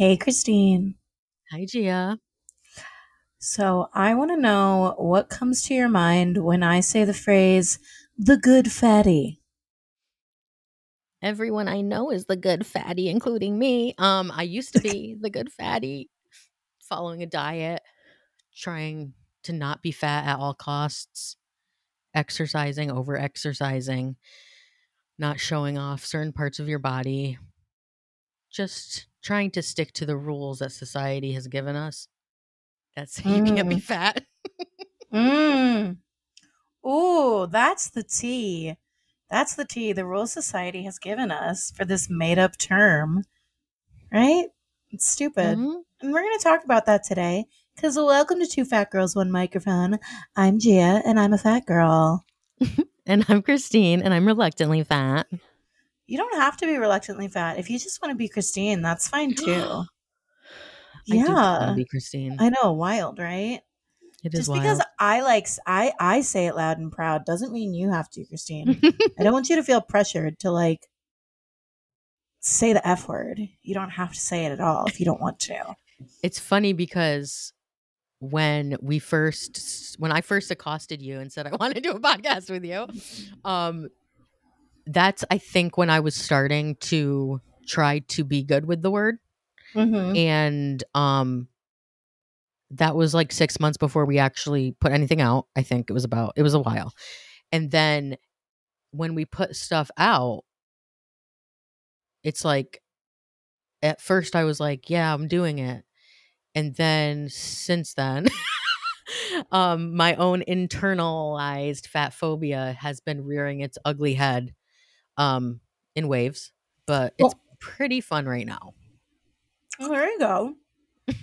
Hey, Christine. Hi, Gia. So, I want to know what comes to your mind when I say the phrase, the good fatty. Everyone I know is the good fatty, including me. Um, I used to be the good fatty, following a diet, trying to not be fat at all costs, exercising, over exercising, not showing off certain parts of your body, just trying to stick to the rules that society has given us. That's you can't be Mm. fat. Mmm. Ooh, that's the tea. That's the tea the Rule Society has given us for this made up term. Right? It's stupid. Mhm. And we're going to talk about that today. Because welcome to Two Fat Girls, One Microphone. I'm Gia, and I'm a fat girl. And I'm Christine, and I'm reluctantly fat. You don't have to be reluctantly fat. If you just want to be Christine, that's fine too. I do just want Yeah. to be Christine. I know, wild, right? It is Just wild. because I like I I say it loud and proud doesn't mean you have to, Christine. I don't want you to feel pressured to like say the F word. You don't have to say it at all if you don't want to. it's funny because when we first when I first accosted you and said I want to do a podcast with you, um that's I think when I was starting to try to be good with the word Mm-hmm. and um that was like 6 months before we actually put anything out. I think it was about it was a while. And then when we put stuff out it's like at first I was like, yeah, I'm doing it. And then since then um my own internalized fat phobia has been rearing its ugly head um in waves, but it's Well- pretty fun right now. There you go.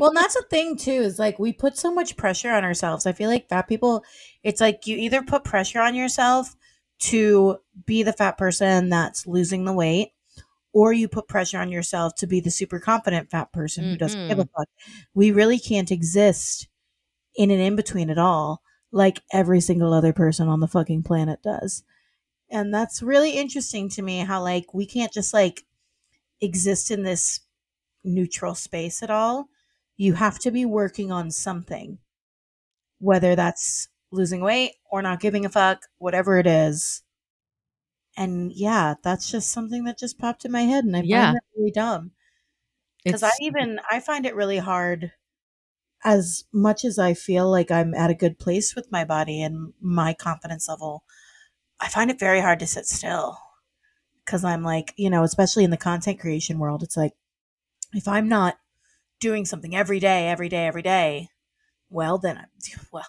well, and that's the thing too, is like we put so much pressure on ourselves. I feel like fat people, it's like you either put pressure on yourself to be the fat person that's losing the weight, or you put pressure on yourself to be the super confident fat person who doesn't give a fuck. We really can't exist in an in between at all, like every single other person on the fucking planet does. And that's really interesting to me how like we can't just like exist in this neutral space at all. You have to be working on something, whether that's losing weight or not giving a fuck, whatever it is. And yeah, that's just something that just popped in my head, and I Yeah. find that really dumb because I even I find it really hard. As much as I feel like I'm at a good place with my body and my confidence level, I find it very hard to sit still because I'm like, you know, especially in the content creation world, it's like if I'm not doing something every day, every day, every day, well, then I'm, well,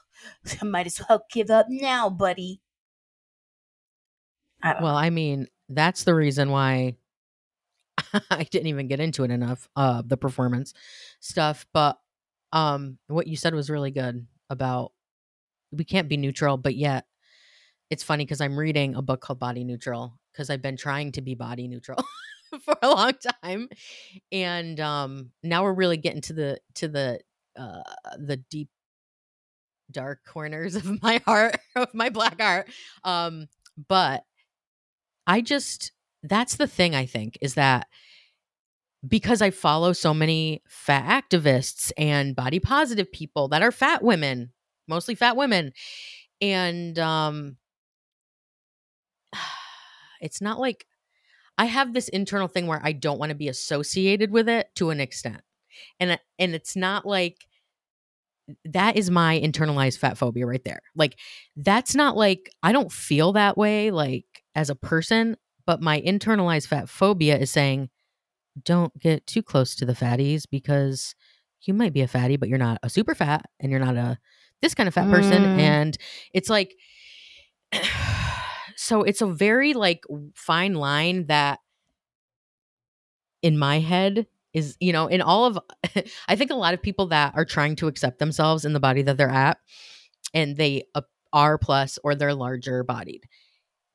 I might as well give up now, buddy. I well, know. I mean, that's the reason why I didn't even get into it enough, uh the performance stuff, but um what you said was really good about we can't be neutral, but yet it's funny because I'm reading a book called Body Neutral because I've been trying to be body neutral for a long time, and um, now we're really getting to the to the uh, the deep dark corners of my heart of my black heart. Um, but I just that's the thing I think is that because I follow so many fat activists and body positive people that are fat women, mostly fat women, and um it's not like I have this internal thing where I don't want to be associated with it to an extent. And and it's not like that is my internalized fat phobia right there. Like that's not like I don't feel that way like as a person, but my internalized fat phobia is saying don't get too close to the fatties because you might be a fatty but you're not a super fat and you're not a this kind of fat person Mm. and it's like so it's a very like fine line that in my head is you know in all of i think a lot of people that are trying to accept themselves in the body that they're at and they are plus or they're larger bodied.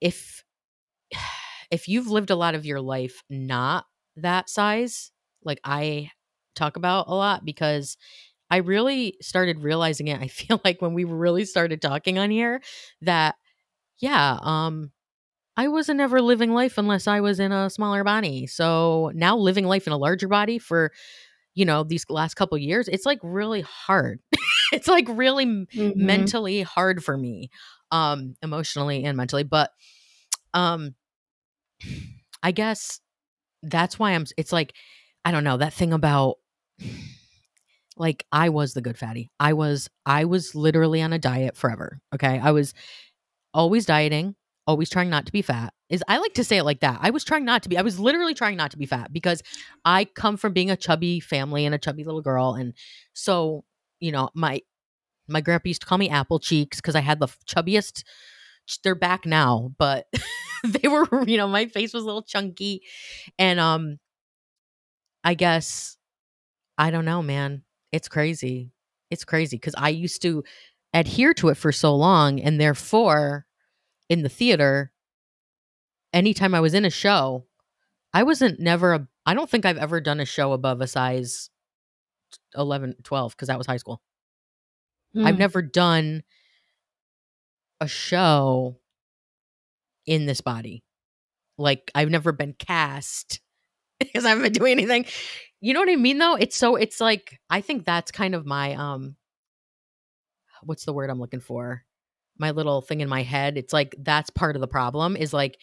If if you've lived a lot of your life not that size like i talk about a lot because i really started realizing it i feel like when we really started talking on here that yeah um I wasn't ever living life unless I was in a smaller body. So now living life in a larger body for, you know, these last couple years, it's like really hard. it's like really Mhm. mentally hard for me, um, emotionally and mentally. But um I guess that's why I'm it's like, I don't know, that thing about like I was the good fatty. I was I was literally on a diet forever. Okay. I was always dieting, always trying not to be fat. Is I like to say it like that. I was trying not to be. I was literally trying not to be fat because I come from being a chubby family and a chubby little girl and so, you know, my my grandpa used to call me apple cheeks because I had the chubbiest they're back now, but they were, you know, my face was a little chunky and um I guess I don't know, man. It's crazy. It's crazy because I used to adhere to it for so long. And therefore, in the theater, anytime I was in a show, I wasn't never, a, I don't think I've ever done a show above a size 11, 12, because that was high school. I've Mm. never done a show in this body. Like, I've never been cast because I haven't been doing anything. You know what I mean though? It's so it's like I think that's kind of my um what's the word I'm looking for? My little thing in my head. It's like that's part of the problem is like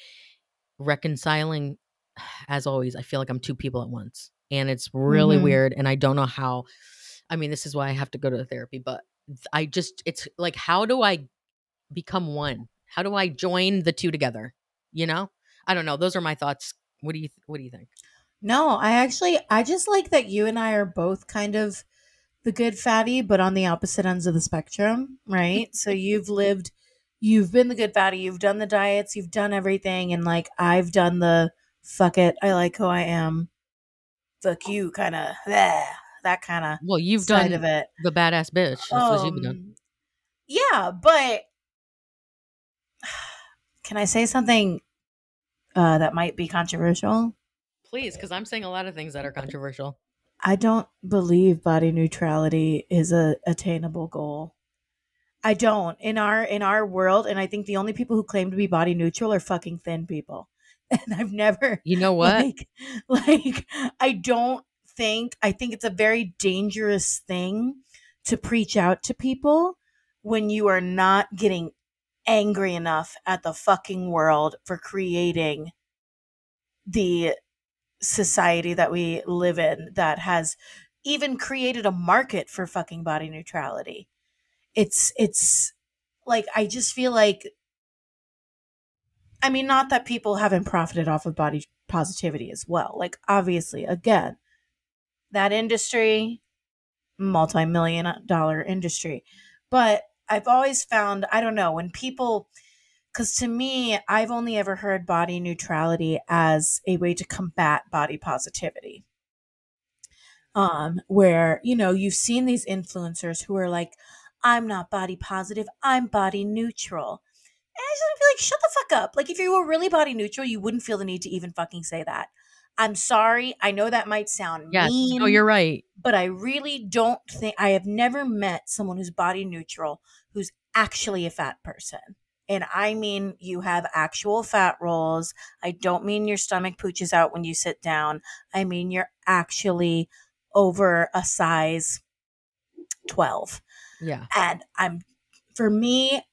reconciling as always, I feel like I'm two people at once. And it's really Mhm. weird and I don't know how I mean, this is why I have to go to therapy, but I just it's like how do I become one? How do I join the two together? You know? I don't know. Those are my thoughts. What do you what do you think? No, I actually I just like that you and I are both kind of the good fatty, but on the opposite ends of the spectrum, right? so you've lived you've been the good fatty, you've done the diets, you've done everything, and like I've done the fuck it, I like who I am. Fuck you kind of that kind of Well, you've done of it. the badass bitch. That's what you've done. Um, yeah, but can I say something uh, that might be controversial? Please, because I'm saying a lot of things that are controversial. I don't believe body neutrality is a attainable goal. I don't in our in our world, and I think the only people who claim to be body neutral are fucking thin people. And I've never You know what? like like I don't think I think it's a very dangerous thing to preach out to people when you are not getting angry enough at the fucking world for creating the society that we live in that has even created a market for fucking body neutrality. It's it's like I just feel like I mean not that people haven't profited off of body positivity as well. Like obviously again, that industry multi-million dollar industry. But I've always found I don't know when people because to me, I've only ever heard body neutrality as a way to combat body positivity. Um, where, you know, you've seen these influencers who are like, I'm not body positive, I'm body neutral. And I just feel like, shut the fuck up. Like, if you were really body neutral, you wouldn't feel the need to even fucking say that. I'm sorry. I know that might sound Yes. mean No, you're right. but I really don't think I have never met someone who's body neutral who's actually a fat person. And I mean, you have actual fat rolls. I don't mean your stomach pooches out when you sit down. I mean, you're actually over a size 12. Yeah. And I'm, for me,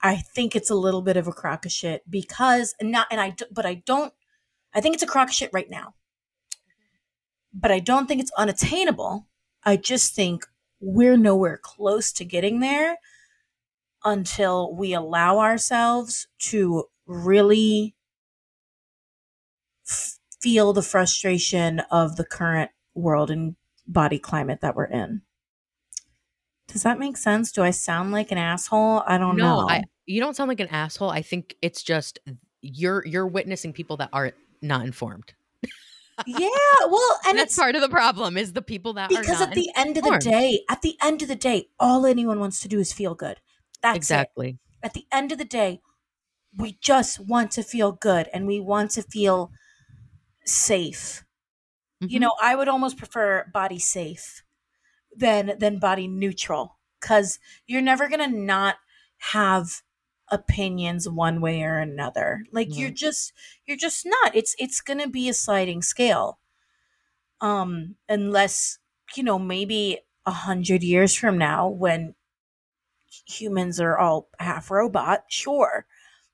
I think it's a little bit of a crock of shit because not, and I, but I don't, I think it's a crock of shit right now. But I don't think it's unattainable. I just think we're nowhere close to getting there until we allow ourselves to really f- feel the frustration of the current world and body climate that we're in. Does that make sense? Do I sound like an asshole? I don't no, know. I you don't sound like an asshole. I think it's just you're you're witnessing people that are not informed. yeah, well, and That's it's part of the problem is the people that are because at the end of the day, at the end of the day, all anyone wants to do is feel good. That's it. exactly. At the end of the day, we just want to feel good and we want to feel safe. You Mhm. know, I would almost prefer body safe than than body neutral cuz you're never going to not have opinions one way or another. Like you're just you're just not. It's it's going to be a sliding scale. Um unless, you know, maybe a 100 years from now when humans are all half robot, sure.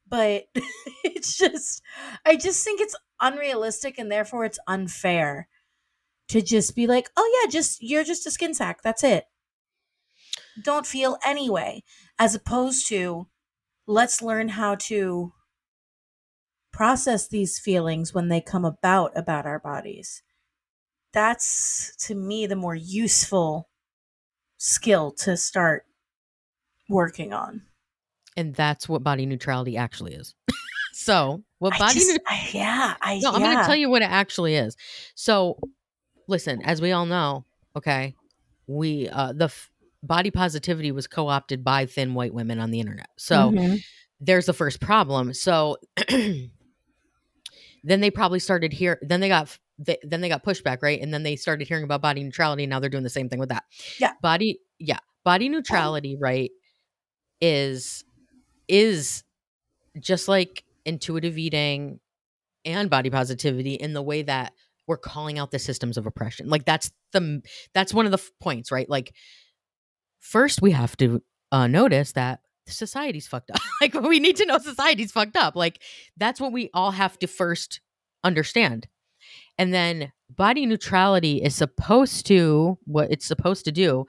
But it's just I just think it's unrealistic and therefore it's unfair to just be like, "Oh yeah, just you're just a skin sack. That's it." Don't feel anyway, as opposed to let's learn how to process these feelings when they come about about our bodies. That's to me the more useful skill to start working on. And that's what body neutrality actually is. so, what I body just- I- yeah, I No, I'm going to tell you what it actually is. So, listen, as we all know, okay, we uh the f- body positivity was co-opted by thin white women on the internet. So, Mhm. there's the first problem. So, then they probably started here then they got they, then they got pushback, right? And then they started hearing about body neutrality and now they're doing the same thing with that. Yeah. Body yeah, body neutrality, right, is is just like intuitive eating and body positivity in the way that we're calling out the systems of oppression. Like that's the that's one of the f- points, right? Like first we have to uh, notice that society's fucked up. like we need to know society's fucked up. Like that's what we all have to first understand. And then body neutrality is supposed to what it's supposed to do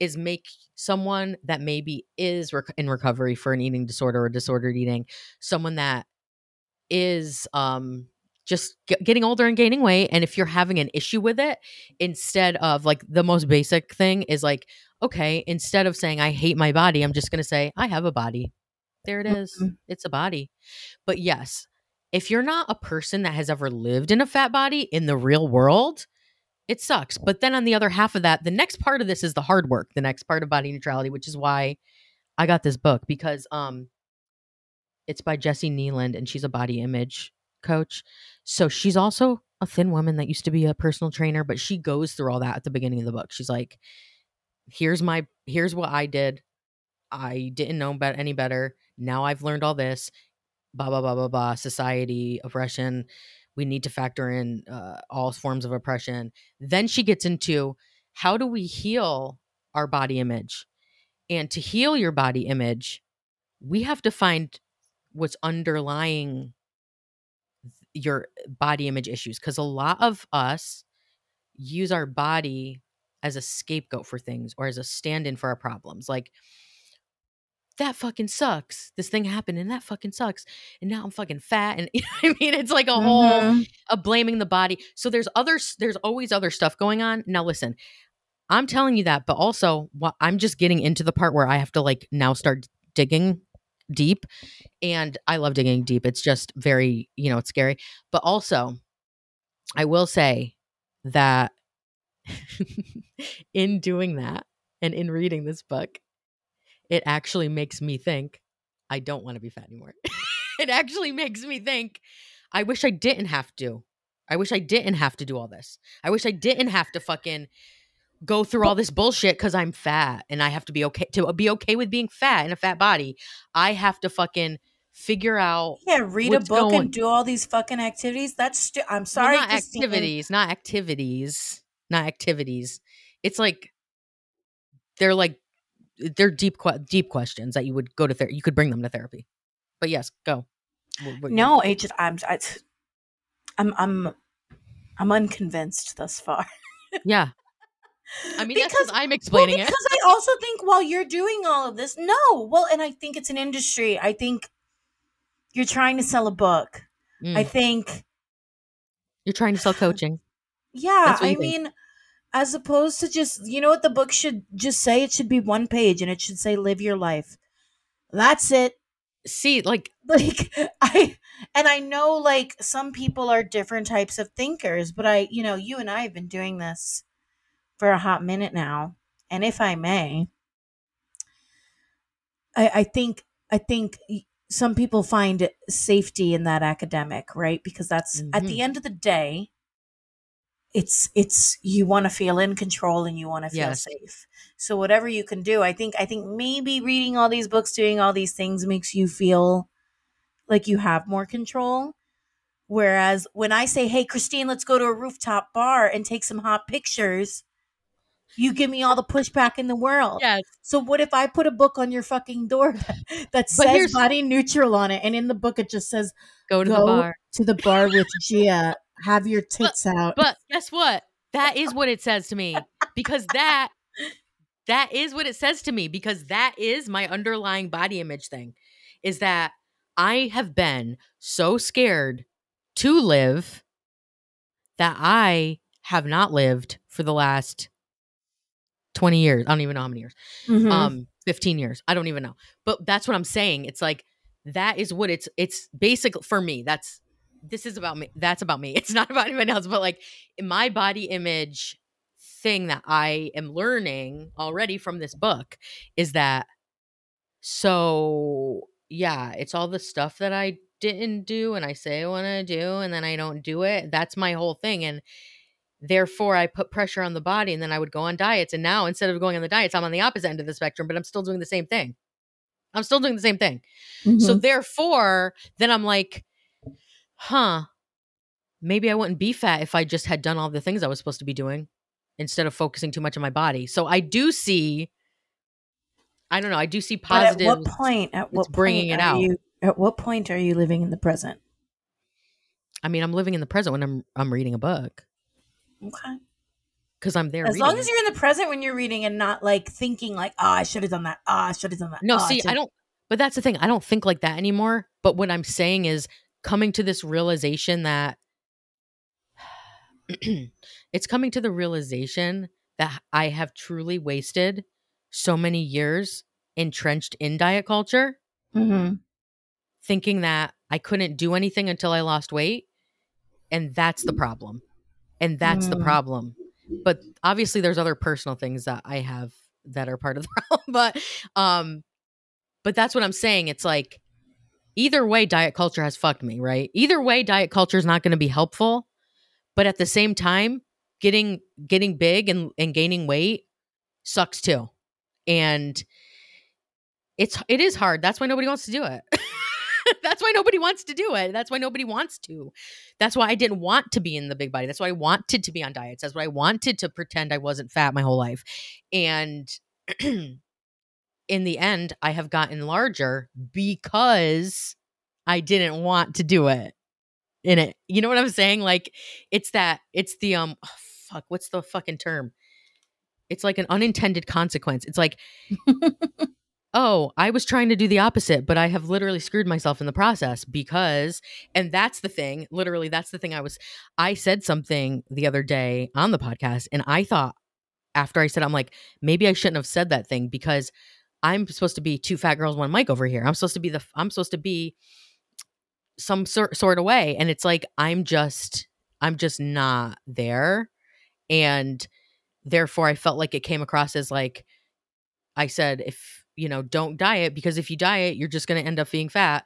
is make someone that maybe is rec- in recovery for an eating disorder or disordered eating, someone that is um just g- getting older and gaining weight and if you're having an issue with it instead of like the most basic thing is like okay instead of saying i hate my body i'm just going to say i have a body there it is. Mhm. it's a body but yes if you're not a person that has ever lived in a fat body in the real world it sucks but then on the other half of that the next part of this is the hard work the next part of body neutrality which is why i got this book because um it's by Jessi Kneeland, and she's a body image coach. So she's also a thin woman that used to be a personal trainer, but she goes through all that at the beginning of the book. She's like, "Here's my here's what I did. I didn't know about any better. Now I've learned all this. Blah blah blah blah blah. Society oppression. We need to factor in uh, all forms of oppression." Then she gets into how do we heal our body image, and to heal your body image, we have to find what's underlying your body image issues because a lot of us use our body as a scapegoat for things or as a stand-in for our problems like that fucking sucks this thing happened and that fucking sucks and now i'm fucking fat and you know i mean it's like a whole Mhm. of blaming the body. So there's other there's always other stuff going on. Now listen, I'm telling you that, but also I'm just getting into the part where I have to like now start digging deep and I love digging deep. It's just very, you know, it's scary. But also I will say that in doing that and in reading this book, it actually makes me think I don't want to be fat anymore. it actually makes me think I wish I didn't have to. I wish I didn't have to do all this. I wish I didn't have to fucking go through all this bullshit because I'm fat and I have to be okay to be okay with being fat in a fat body. I have to fucking figure out Yeah, read a book going- and do all these fucking activities. That's stu- I'm well, sorry, not activities, not activities, not activities. It's like they're like they're deep deep questions that you would go to therapy. You could bring them to therapy. But yes, go. What- what- No, it just I'm I, I'm I'm I'm unconvinced thus far. Yeah. I mean, Because- I'm Well, explaining because it. I also think while you're doing all of this, no. Well, and I think it's an industry. I think you're trying to sell a book. I Mm. think You're trying to sell coaching. Yeah, I think. mean, as opposed to just, you know what the book should just say? It should be one page and it should say live your life. That's it. See, like, Like I and I know like some people are different types of thinkers, but I, you know, you and I have been doing this for a hot minute now. And if I may, I I think I think some people find safety in that academic, right? Because that's at Mhm. the end of the day, it's it's you want to feel in control and you want to feel Yes. safe. So whatever you can do, I think I think maybe reading all these books, doing all these things makes you feel like you have more control. Whereas when I say, "Hey, Christine, let's go to a rooftop bar and take some hot pictures," you give me all the pushback in the world. Yes. So what if I put a book on your fucking door that, says body neutral on it, and in the book it just says Go to go the bar. to the bar with Gia, have your tits out. But guess what? That is what it says to me because that that is what it says to me because that is my underlying body image thing is that I have been so scared to live that I have not lived for the last 20 years. I don't even know how many years. Mhm. Um 15 years. I don't even know. But that's what I'm saying. It's like that is what it's it's basic for me. That's this is about me. That's about me. It's not about anyone else, but like my body image thing that I am learning already from this book is that so yeah, it's all the stuff that I didn't do and I say I want to do and then I don't do it. That's my whole thing and therefore I put pressure on the body and then I would go on diets and now instead of going on the diets I'm on the opposite end of the spectrum but I'm still doing the same thing. I'm still doing the same thing. So Mhm. therefore, then I'm like, huh, maybe I wouldn't be fat if I just had done all the things I was supposed to be doing instead of focusing too much on my body. So I do see, I don't know, I do see but at positive. what point? At what bringing point it out. You, at what point are you living in the present? I mean, I'm living in the present when I'm I'm reading a book Okay. because I'm there. As reading long as you're in the present when you're reading and not like thinking like, oh, I should have done that. Oh, I should have done that. No, oh, see, I should-" don't. But that's the thing. I don't think like that anymore. But what I'm saying is coming to this realization that it's coming to the realization that I have truly wasted so many years entrenched in diet culture, Mhm. thinking that I couldn't do anything until I lost weight. And that's the problem. And that's the Mm. problem. But obviously there's other personal things that I have that are part of the problem. But um but that's what I'm saying. It's like either way diet culture has fucked me, right? Either way diet culture is not going to be helpful. But at the same time, getting getting big and, and gaining weight sucks too. And it's it is hard. That's why nobody wants to do it. That's why nobody wants to do it. That's why nobody wants to. That's why I didn't want to be in the big body. That's why I wanted to be on diets. That's why I wanted to pretend I wasn't fat my whole life. And in the end, I have gotten larger because I didn't want to do it in it. You know what I'm saying? Like it's that it's the um oh, fuck, what's the fucking term? It's like an unintended consequence. It's like oh, I was trying to do the opposite, but I have literally screwed myself in the process because, and that's the thing, literally, that's the thing I was, I said something the other day on the podcast, and I thought after I said, I'm like, maybe I shouldn't have said that thing because I'm supposed to be two fat girls, one mic over here. I'm supposed to be the, I'm supposed to be some sort, sort of way. And it's like, I'm just, I'm just not there. And therefore, I felt like it came across as like, I said, if you know, don't diet because if you diet, you're just going to end up being fat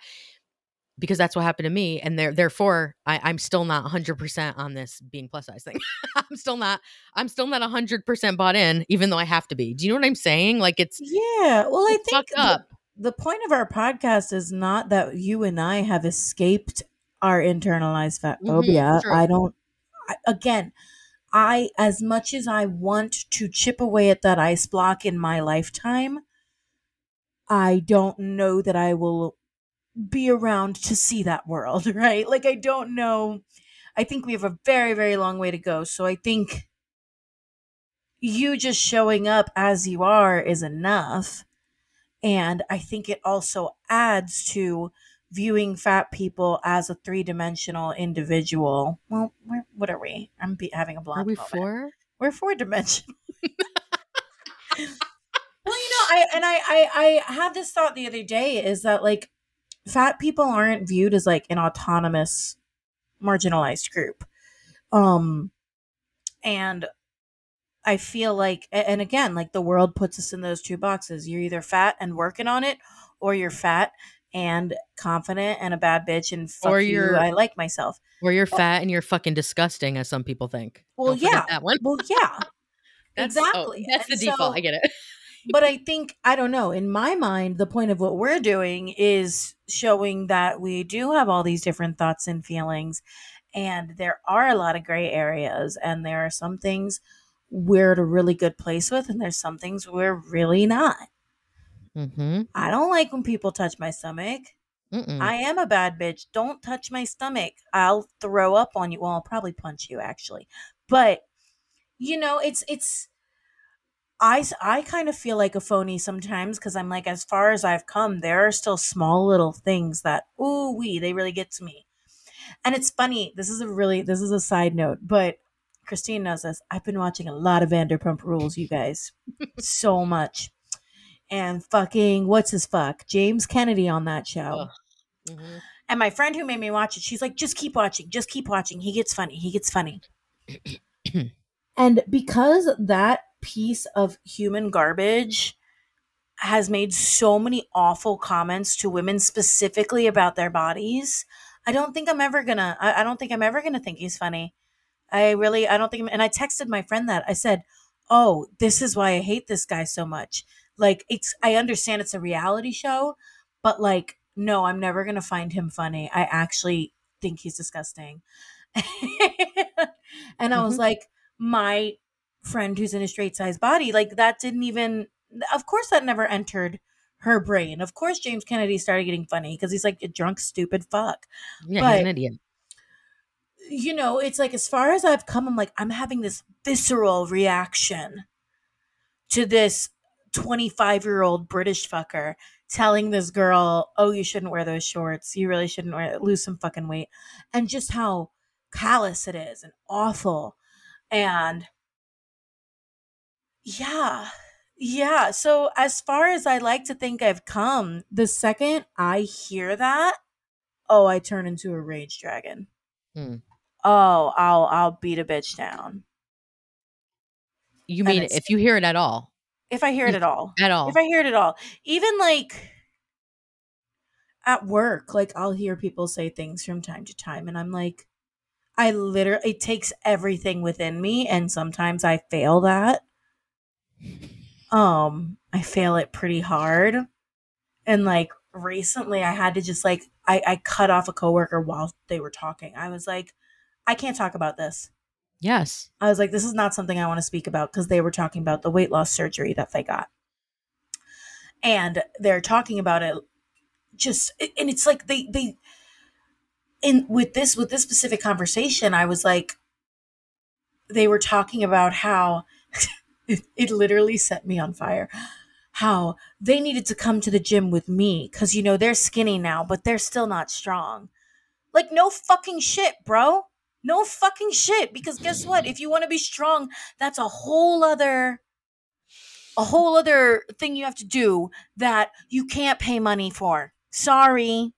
because that's what happened to me. And there, therefore, I, I'm still not 100% on this being plus size thing. I'm still not, I'm still not 100% bought in, even though I have to be. Do you know what I'm saying? Like it's, Yeah. Well, I think. The, the point of our podcast is not that you and I have escaped our internalized fat Mhm, phobia. true. I don't, I, again, I, as much as I want to chip away at that ice block in my lifetime, I don't know that I will be around to see that world, right? Like, I don't know. I think we have a very, very long way to go. So I think you just showing up as you are is enough. And I think it also adds to viewing fat people as a three dimensional individual. Well, what are we? I'm be, having a block. Are we moment. four? We're four dimensional. well, you know, I and I, I I had this thought the other day is that like fat people aren't viewed as like an autonomous marginalized group. Um and I feel like and again, like the world puts us in those two boxes. You're either fat and working on it or you're fat and confident and a bad bitch and fuck Or you, I like myself. Or you're fat and you're fucking disgusting, as some people think. Well, yeah. that one. Well, yeah. That's, oh, exactly. that's the And default. so- I get it. But I think I don't know. In my mind, the point of what we're doing is showing that we do have all these different thoughts and feelings, and there are a lot of gray areas, and there are some things we're at a really good place with, and there's some things we're really not. Mm-hmm. I don't like when people touch my stomach. Mm-mm. I am a bad bitch. Don't touch my stomach. I'll throw up on you. Well, I'll probably punch you actually. But you know, it's it's I I kind of feel like a phony sometimes cuz I'm like as far as I've come, there are still small little things that ooh wee, they really get to me. And it's funny. This is a really this is a side note, but Christine knows this. I've been watching a lot of Vanderpump Rules, you guys. so much. And fucking what's his fuck? James Kennedy on that show. Ugh. Mhm. And my friend who made me watch it, she's like, just keep watching, just keep watching. He gets funny. He gets funny. and because that piece of human garbage has made so many awful comments to women specifically about their bodies, I don't think I'm ever gonna, I, I don't think I'm ever gonna think he's funny. I really, I don't think, I'm, and I texted my friend that. I said, oh, this is why I hate this guy so much. Like, it's, I understand it's a reality show, but like, no, I'm never gonna find him funny. I actually think he's disgusting. and I was Mhm. like, my friend who's in a straight size body, like that didn't even of course that never entered her brain. Of course James Kennedy started getting funny because he's like a drunk, stupid fuck. Yeah, But- he's an idiot. You know, it's like as far as I've come, I'm like, I'm having this visceral reaction to this 25 year old British fucker telling this girl, oh, you shouldn't wear those shorts. You really shouldn't wear lose some fucking weight. And just how callous it is and awful. And yeah. Yeah. So as far as I like to think I've come, the second I hear that, oh, I turn into a rage dragon. Hmm. Oh, I'll I'll beat a bitch down. You mean if you hear it at all? If I hear it at all. At all? If I hear it at all. Even like at work, like I'll hear people say things from time to time and I'm like I literally it takes everything within me and sometimes I fail that. Um, I fail it pretty hard. And like recently I had to just like I, I cut off a coworker while they were talking. I was like, I can't talk about this. yes. I was like, this is not something I want to speak about because they were talking about the weight loss surgery that they got. And they're talking about it just and it's like they they in with this with this specific conversation, I was like they were talking about how it, it literally set me on fire. How they needed to come to the gym with me because you know they're skinny now, but they're still not strong. Like no fucking shit, bro. No fucking shit. Because guess what? If you want to be strong, that's a whole other a whole other thing you have to do that you can't pay money for. Sorry.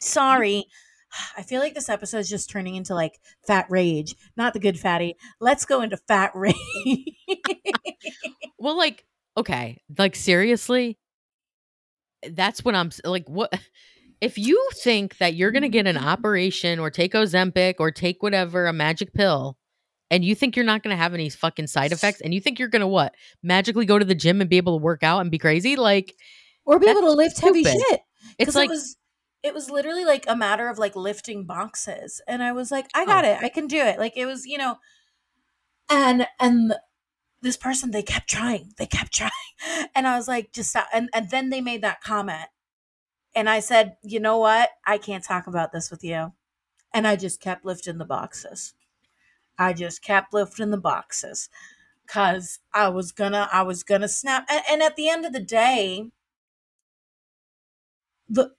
Sorry. I feel like this episode is just turning into like fat rage, not the good fatty. Let's go into fat rage. Well, like, okay, like seriously, that's what I'm like. What if you think that you're gonna get an operation or take Ozempic or take whatever a magic pill, and you think you're not gonna have any fucking side effects, and you think you're gonna what magically go to the gym and be able to work out and be crazy? Like, or be able to lift heavy shit. it's like it was it was literally like a matter of like lifting boxes and i was like i got Oh. it i can do it like it was you know and and this person they kept trying they kept trying. And i was like just stop. And and then they made that comment. And i said you know what? I can't talk about this with you. And i just kept lifting the boxes. I just kept lifting the boxes. Because i was gonna i was gonna snap. And, and at the end of the day the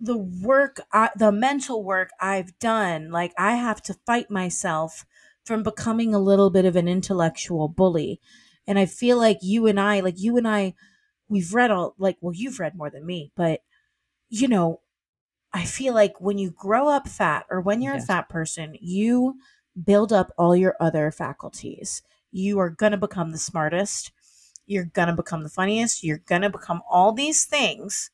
the work I, the mental work i've done like i have to fight myself from becoming a little bit of an intellectual bully. And i feel like you and i like you and i we've read all like well you've read more than me but you know i feel like when you grow up fat or when you're a fat person you build up all your other faculties. You are going to become the smartest. You're going to become the funniest. You're going to become all these things.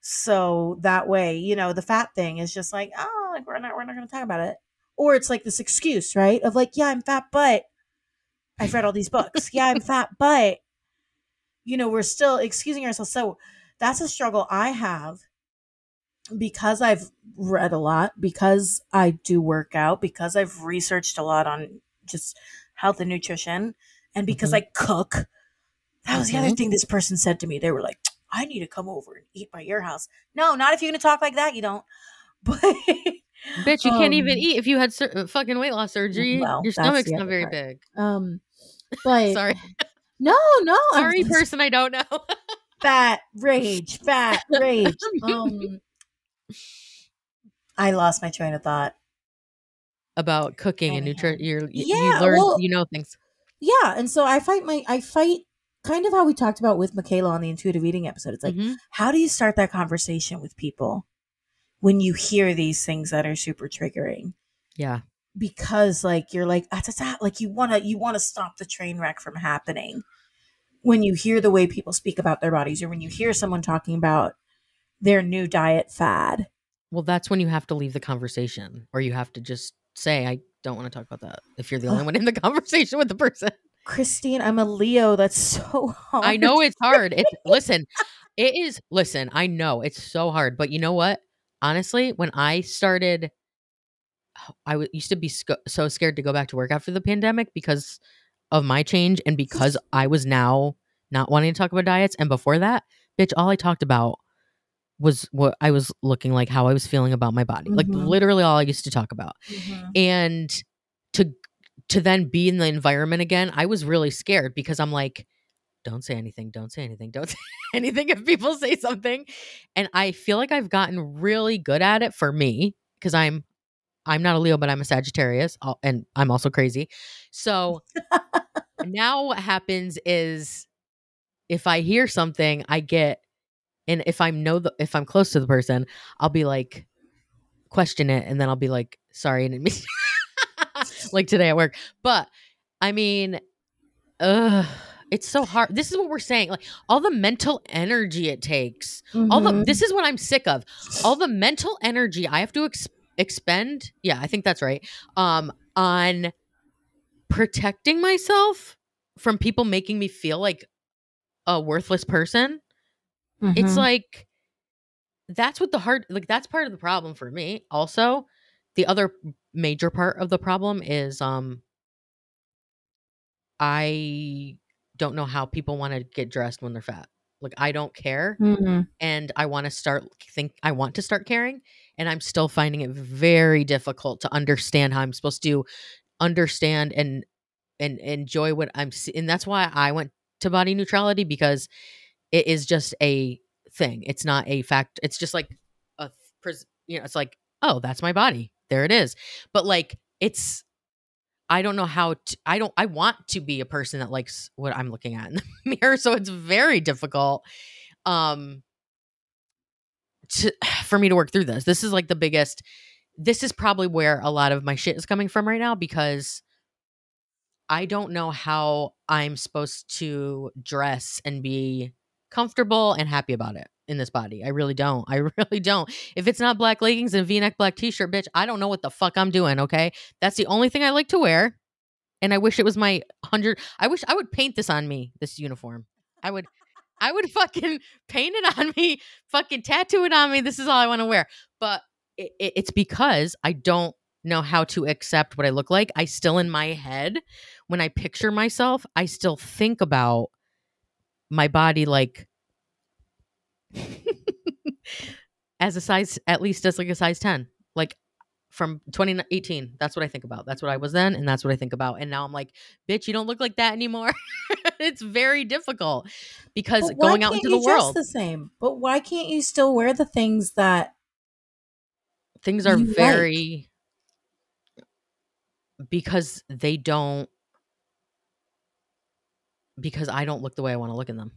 So that way, you know, the fat thing is just like, oh, like we're not we're not gonna talk about it. Or it's like this excuse, right? Of like, yeah, I'm fat, but I've read all these books. yeah, I'm fat, but you know, we're still excusing ourselves. So that's a struggle I have because I've read a lot, because I do work out, because I've researched a lot on just health and nutrition, and because Mhm. I cook. That was the other Mhm. thing this person said to me. They were like, I need to come over and eat by your house. No, not if you're going to talk like that. You don't. But Bitch, you can't even Um, eat if you had sur- uh, fucking weight loss surgery. well, Your stomach's not very part. big. um, but Sorry, no, no, I'm sorry, just person I don't know. fat rage, fat rage. Um, I lost my train of thought. About cooking and nutrition, you Yeah, you learn, well- you know things. Yeah, and so I fight my I fight kind of how we talked about with Michaela on the intuitive eating episode. It's like, Mhm. how do you start that conversation with people when you hear these things that are super triggering? Yeah, Because like you're like ah, ta, ta, like you wanna you wanna stop the train wreck from happening when you hear the way people speak about their bodies or when you hear someone talking about their new diet fad. well, that's when you have to leave the conversation, or you have to just say, "I don't want to talk about that." If you're the only one in the conversation with the person, Christine, I'm a Leo. That's so hard. I know it's hard. It's listen, it is. Listen, I know it's so hard, but you know what? Honestly, when I started, I w- used to be so scared to go back to work after the pandemic because of my change and because I was now not wanting to talk about diets. And before that, bitch, all I talked about was what I was looking like, how I was feeling about my body. Like Mhm. literally all I used to talk about Mhm. and to to then be in the environment again i was really scared because i'm like don't say anything don't say anything don't say anything if people say something. And i feel like i've gotten really good at it for me because i'm i'm not a leo but i'm a sagittarius and i'm also crazy. So now what happens is if i hear something i get and if i'm know the if i'm close to the person i'll be like question it and then i'll be like sorry and it like today at work. But i mean uh it's so hard this is what we're saying like all the mental energy it takes all the Mhm. this is what i'm sick of all the mental energy i have to ex- expend yeah i think that's right um on protecting myself from people making me feel like a worthless person it's Mhm. like that's what the hard like that's part of the problem for me also the other major part of the problem is um i don't know how people want to get dressed when they're fat. Like i don't care Mhm. and i want to start think i want to start caring and i'm still finding it very difficult to understand how i'm supposed to understand and and enjoy what i'm se- and that's why i went to body neutrality because it is just a thing. It's not a fact it's just like a pres- you know it's like oh that's my body. There it is. But like it's i don't know how to i don't i want to be a person that likes what i'm looking at in the mirror so it's very difficult um to for me to work through this. This is like the biggest this is probably where a lot of my shit is coming from right now because I don't know how I'm supposed to dress and be comfortable and happy about it in this body. I really don't. I really don't. If it's not black leggings and v-neck black t-shirt, bitch, I don't know what the fuck I'm doing, okay? That's the only thing I like to wear. And I wish it was my 100 I wish I would paint this on me, this uniform. I would I would fucking paint it on me, fucking tattoo it on me. This is all I want to wear. But it, it, it's because I don't know how to accept what I look like. I still in my head, when I picture myself, I still think about my body like as a size, at least as like a size 10. Like from 2018. That's what I think about. That's what I was then, and that's what I think about. And now I'm like, bitch, you don't look like that anymore. it's very difficult because going out into the world, the same. But why can't you still wear the things that? things are you like. very because they don't because I don't look the way I want to look in them.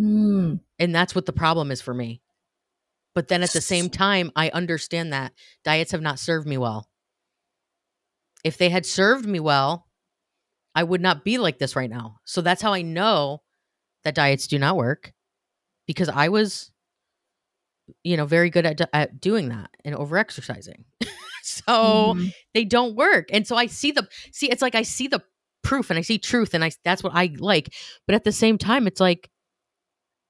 Hmm. And that's what the problem is for me. But then at the same time, I understand that diets have not served me well. If they had served me well, I would not be like this right now. So that's how I know that diets do not work because I was you know, very good at, at doing that and over exercising. so Mhm. they don't work. And so I see the see it's like I see the proof and I see truth and I that's what I like. But at the same time it's like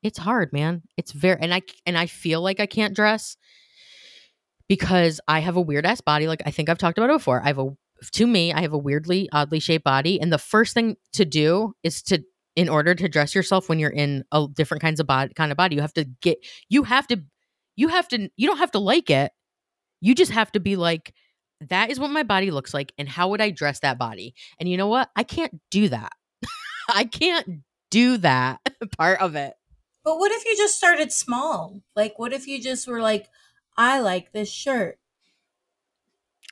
it's hard, man. It's very and I and I feel like I can't dress because I have a weird ass body like I think I've talked about it before. I have a to me, I have a weirdly oddly shaped body and the first thing to do is to in order to dress yourself when you're in a different kinds of body kind of body, you have to get you have to you have to you don't have to like it. You just have to be like that is what my body looks like and how would I dress that body? And you know what? I can't do that. I can't do that part of it. But what if you just started small? Like, what if you just were like, I like this shirt.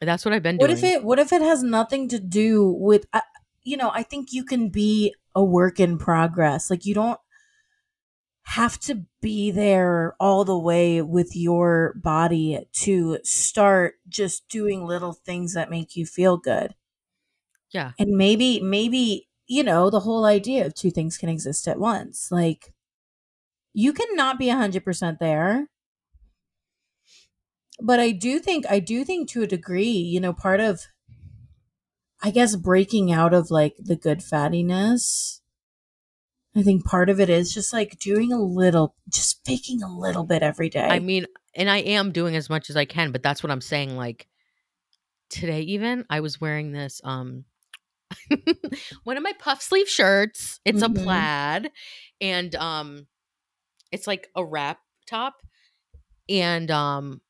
That's what I've been doing. What if it? What if it has nothing to do with? Uh, you know, I think you can be a work in progress. Like you don't have to be there all the way with your body to start just doing little things that make you feel good. yeah. And maybe, maybe you know, the whole idea of two things can exist at once. Like you cannot be hundred percent there but I do think I do think to a degree, you know, part of I guess breaking out of like the good fattiness. I think part of it is just like doing a little, just faking a little bit every day. I mean, and I am doing as much as I can, but that's what I'm saying. Like today, even I was wearing this um one of my puff sleeve shirts. It's Mhm. a plaid, and um, it's like a wrap top, and um,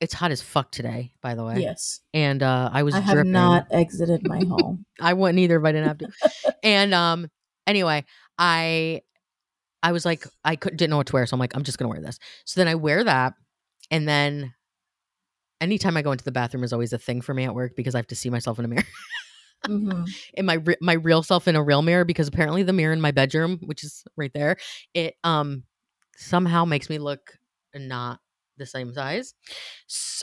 it's hot as fuck today. By the way, yes, and uh, I was I have dripping. not exited my home. I wouldn't either if I didn't have to. and um, anyway, I I was like, I could didn't know what to wear, so I'm like, I'm just gonna wear this. So then I wear that, and then anytime I go into the bathroom is always a thing for me at work because I have to see myself in a mirror, Mhm. in my my real self in a real mirror because apparently the mirror in my bedroom, which is right there, it um somehow makes me look not the same size,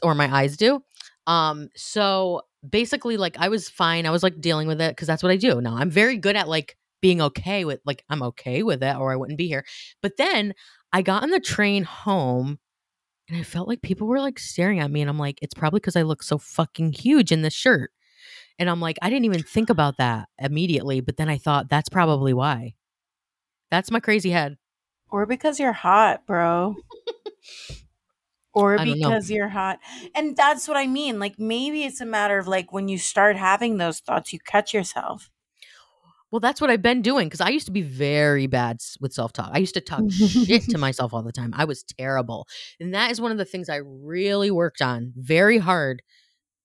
or my eyes do. Um, so basically, like I was fine. I was like dealing with it because that's what I do now. I'm very good at like being okay with like I'm okay with it, or I wouldn't be here. But then I got on the train home. And I felt like people were like staring at me, and I'm like, it's probably because I look so fucking huge in this shirt. And I'm like, I didn't even think about that immediately, but then I thought that's probably why. That's my crazy head. Or because you're hot, bro. Or because you're hot. And that's what I mean. Like maybe it's a matter of like when you start having those thoughts, you catch yourself. Well, that's what I've been doing because I used to be very bad with self talk. I used to talk shit to myself all the time. I was terrible. And that is one of the things I really worked on very hard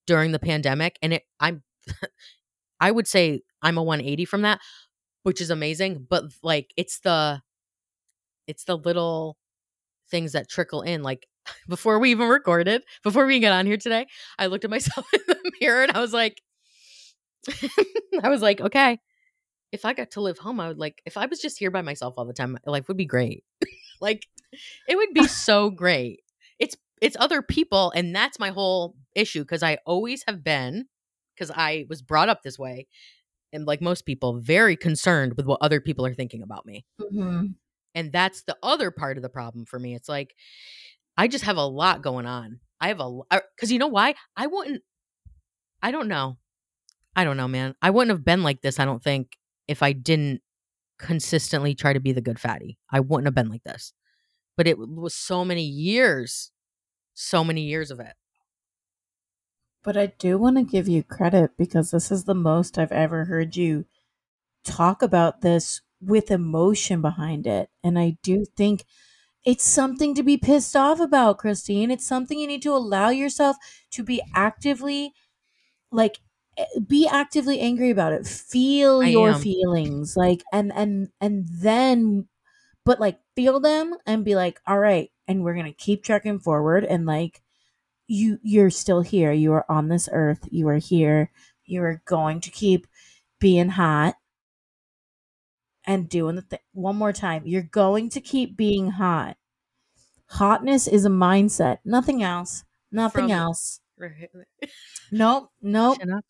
during the pandemic. And it, I'm, I would say I'm a 180 from that, which is amazing. But like, it's the, it's the little things that trickle in. Like, before we even recorded, before we get on here today, I looked at myself in the mirror and I was like, I was like, okay, if I got to live home, I would like, if I was just here by myself all the time, life would be great. like, it would be so great. It's, it's other people. And that's my whole issue because I always have been, because I was brought up this way. And like most people, very concerned with what other people are thinking about me. Mhm. And that's the other part of the problem for me. It's like I just have a lot going on. I have a because you know why? I wouldn't. I don't know. I don't know, man. I wouldn't have been like this. I don't think if I didn't consistently try to be the good fatty. I wouldn't have been like this. But it was so many years, so many years of it. But I do want to give you credit because this is the most I've ever heard you talk about this with emotion behind it. And I do think it's something to be pissed off about, Christine. It's something you need to allow yourself to be actively like eh, be actively angry about it. Feel I your am. feelings like and and and then but like feel them and be like, "All right, and we're to keep trekking forward and like you you're still here. You are on this earth. You are here. You are going to keep being hot and doing the thing. One more time. You're going to keep being hot. Hotness is a mindset. Nothing else. Nothing From- else. Nope. Nope. Shut.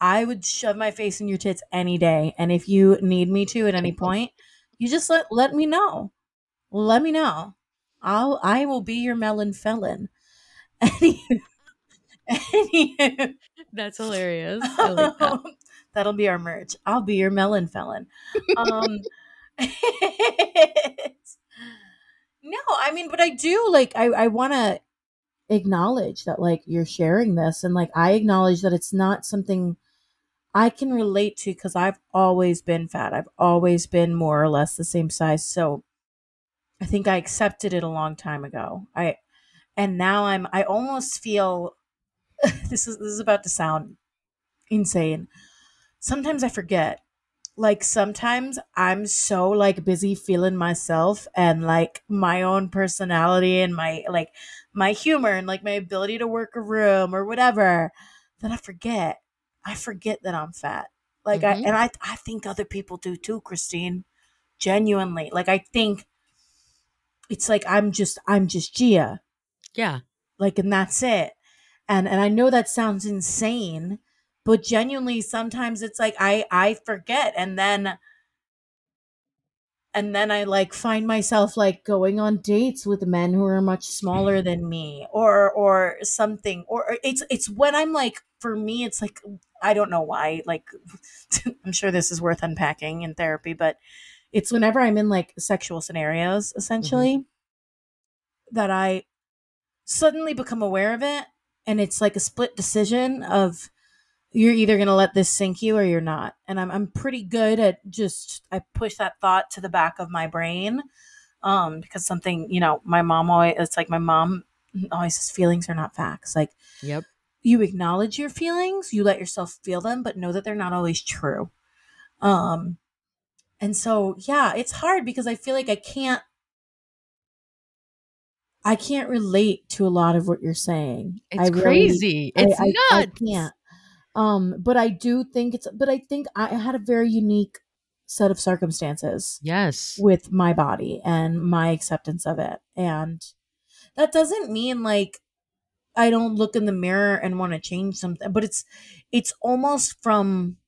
I would shove my face in your tits any day. And if you need me to at any point, you just let let me know. Let me know. I'll I will be your melon felon. Anywho, anywho, That's hilarious. Like that. That'll be our merch. I'll be your melon felon. Um, no, I mean, but I do like. I I want to acknowledge that like you're sharing this, and like I acknowledge that it's not something I can relate to because I've always been fat. I've always been more or less the same size. So I think I accepted it a long time ago. I and now I'm I almost feel this is this is about to sound insane. Sometimes I forget. Like sometimes I'm so like busy feeling myself and like my own personality and my like my humor and like my ability to work a room or whatever that I forget. I forget that I'm fat. Like I Mhm. and I I think other people do too, Christine. Genuinely. Like I think it's like I'm just I'm just Gia. Yeah. like and that's it and and i know that sounds insane but genuinely sometimes it's like i i forget and then and then i like find myself like going on dates with men who are much smaller mm-hmm. than me or or something or it's it's when i'm like for me it's like i don't know why like i'm sure this is worth unpacking in therapy but it's whenever i'm in like sexual scenarios mm-hmm. essentially that i suddenly become aware of it and it's like a split decision of you're either going to let this sink you or you're not and I'm, I'm pretty good at just i push that thought to the back of my brain um because something you know my mom always it's like my mom always says feelings are not facts like Yep. you acknowledge your feelings you let yourself feel them but know that they're not always true um and so yeah it's hard because i feel like i can't i can't relate to a lot of what you're saying It's I really- crazy. I- it's I, I can't. Um, but I do think it's. But I think I had a very unique set of circumstances Yes. with my body and my acceptance of it, and that doesn't mean like I don't look in the mirror and want to change something. But it's it's almost from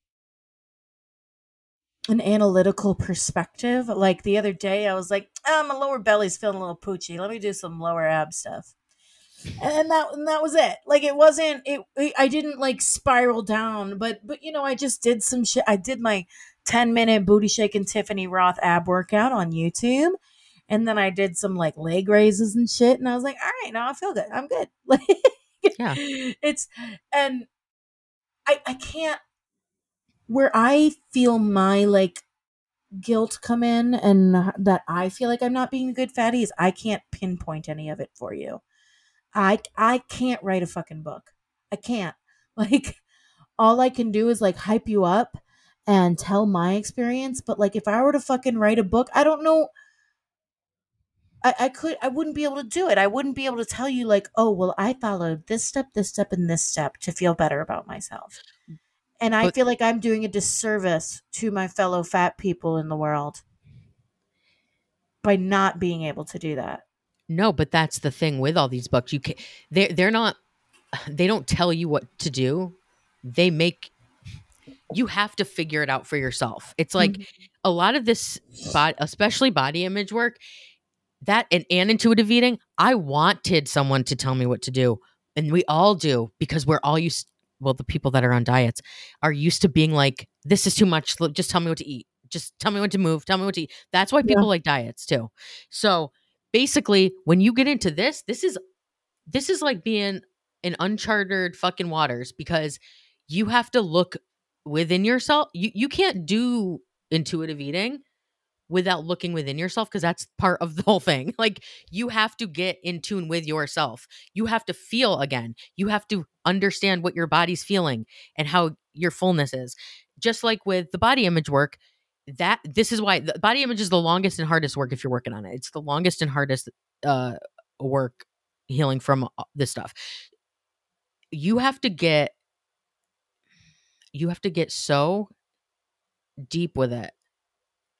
an analytical perspective. Like the other day, I was like, "Oh, my lower belly's feeling a little poochy. Let me do some lower ab stuff." And that and that was it. Like it wasn't it, i didn't like spiral down but but you know i just did some shit i did my 10 minute booty shaking tiffany rothe ab workout on youtube and then i did some like leg raises and shit and i was like all right now i feel good. I'm good. Like Yeah. it's and i i can't where i feel my like guilt come in and that i feel like i'm not being a good fatty is i can't pinpoint any of it for you I I can't write a fucking book. I can't. Like all I can do is like hype you up and tell my experience, but like if I were to fucking write a book, I don't know I, I could I wouldn't be able to do it. I wouldn't be able to tell you like, oh well I followed this step, this step, and this step to feel better about myself. And I But- feel like I'm doing a disservice to my fellow fat people in the world by not being able to do that. No, but that's the thing with all these books. You can they're they're not they don't tell you what to do. They make you have to figure it out for yourself. It's like Mm-hmm. a lot of this body, especially body image work, that and, and intuitive eating, I wanted someone to tell me what to do. And we all do because we're all used well, the people that are on diets are used to being like, this is too much. Just tell me what to eat. Just tell me what to move. Tell me what to eat. That's why people like diets too. So basically, when you get into this, this is this is like being in uncharted fucking waters because you have to look within yourself. You you can't do intuitive eating without looking within yourself because that's part of the whole thing. Like you have to get in tune with yourself. You have to feel again. You have to understand what your body's feeling and how your fullness is. Just like with the body image work, that this is why the body image is the longest and hardest work if you're working on it. It's the longest and hardest uh work healing from uh, this stuff. You have to get you have to get so deep with it.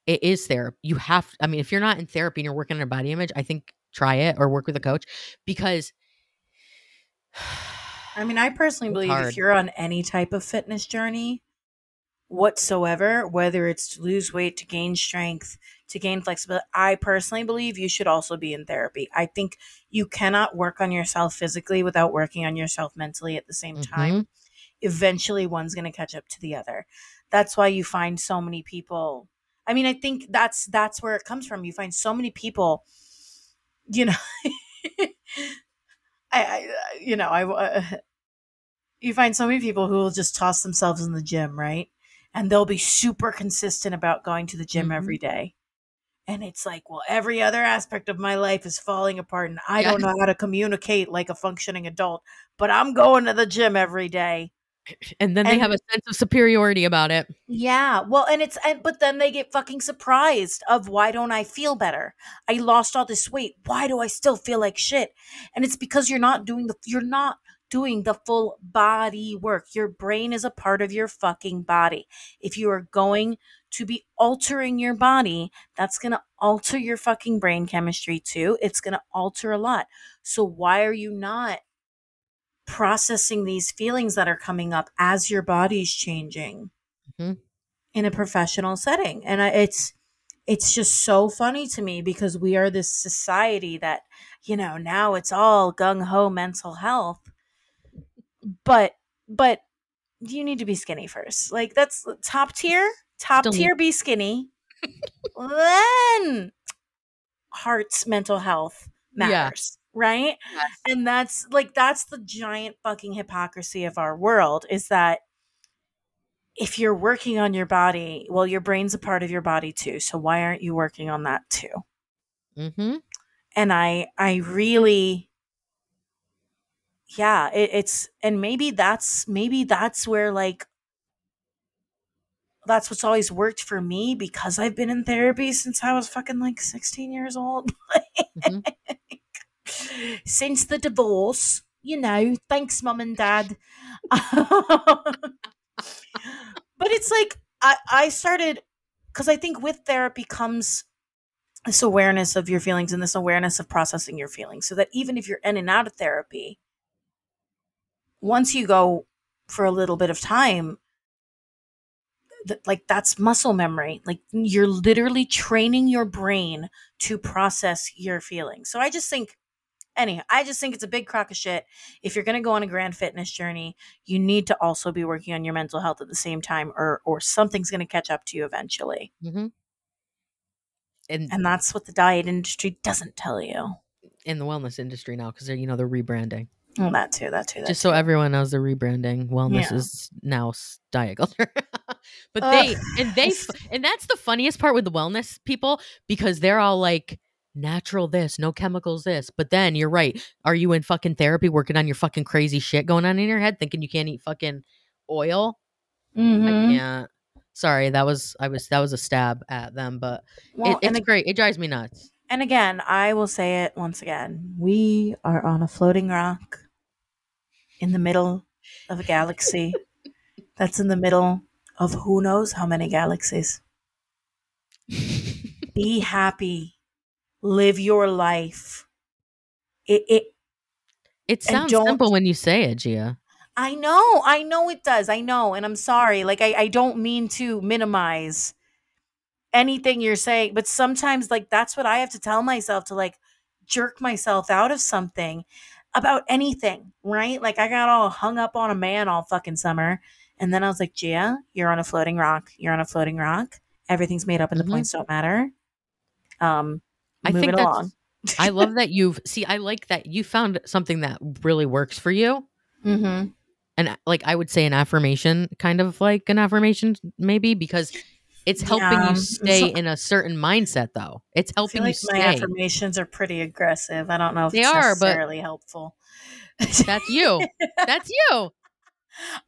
It is therapy. You have I mean if you're not in therapy and you're working on a body image, I think try it or work with a coach because I mean, I personally believe hard. if you're on any type of fitness journey, whatsoever, whether it's to lose weight, to gain strength, to gain flexibility. I personally believe you should also be in therapy. I think you cannot work on yourself physically without working on yourself mentally at the same time. Mhm. Eventually, one's going to catch up to the other. That's why you find so many people. I mean, I think that's that's where it comes from. You find so many people, you know. I, I, you know, I, uh, you find so many people who will just toss themselves in the gym, right? And they'll be super consistent about going to the gym Mhm. every day. And it's like, well, every other aspect of my life is falling apart and I Yeah. don't know how to communicate like a functioning adult, but I'm going to the gym every day. And then they have a sense of superiority about it. Yeah. Well, and it's and but then they get fucking surprised of why don't I feel better? I lost all this weight. Why do I still feel like shit? And it's because you're not doing the you're not doing the full body work. Your brain is a part of your fucking body. If you are going to be altering your body, that's going to alter your fucking brain chemistry too. It's going to alter a lot. So why are you not processing these feelings that are coming up as your body's changing? Mm-hmm. in a professional setting and I, it's it's just so funny to me because we are this society that you know now it's all gung-ho mental health but but you need to be skinny first like that's top tier top Still need- tier be skinny then heart's mental health Yeah. matters right Yes. and that's like that's the giant fucking hypocrisy of our world is that if you're working on your body well your brain's a part of your body too so why aren't you working on that too Mm-hmm. and i i really yeah it, it's and maybe that's maybe that's where like that's what's always worked for me because i've been in therapy since i was fucking like 16 years old Mhm. since the divorce you know thanks mom and dad but it's like i i started because i think with therapy comes this awareness of your feelings and this awareness of processing your feelings so that even if you're in and out of therapy once you go for a little bit of time th- like that's muscle memory. Like you're literally training your brain to process your feelings. So i just think anyhow i just think it's a big crock of shit. If you're going to go on a grand fitness journey you need to also be working on your mental health at the same time or or something's going to catch up to you eventually. Mm-hmm. And and that's what the diet industry doesn't tell you. In the wellness industry now, because they're you know they're rebranding. Well that too that too that Just so everyone knows, they're rebranding. Wellness Yeah. is now diet culture. but they and they and that's the funniest part with the wellness people because they're all like natural this, no chemicals this. But then you're right. Are you in fucking therapy working on your fucking crazy shit going on in your head, thinking you can't eat fucking oil? I Mhm. can't. Sorry, that was I was that was a stab at them, but Well, it, it's great. It drives me nuts. and again, I will say it once again. We are on a floating rock in the middle of a galaxy that's in the middle of who knows how many galaxies. Be happy. Live your life. It, it It sounds simple when you say it, Gia. I know, I know it does. I know, and I'm sorry. Like I, I don't mean to minimize anything you're saying, but sometimes like that's what I have to tell myself to like jerk myself out of something about anything, right? Like I got all hung up on a man all fucking summer. And then I was like, Gia, you're on a floating rock. You're on a floating rock. Everything's made up and Mhm. the points don't matter. Um I think along. I love that you've see I like that you found something that really works for you. Mm-hmm. And like I would say an affirmation, kind of like an affirmation maybe because it's helping Yeah, you stay so- in a certain mindset though. It's I feel helping like you my affirmations are pretty aggressive. I don't know if They it's are, but- helpful. That's you. That's you.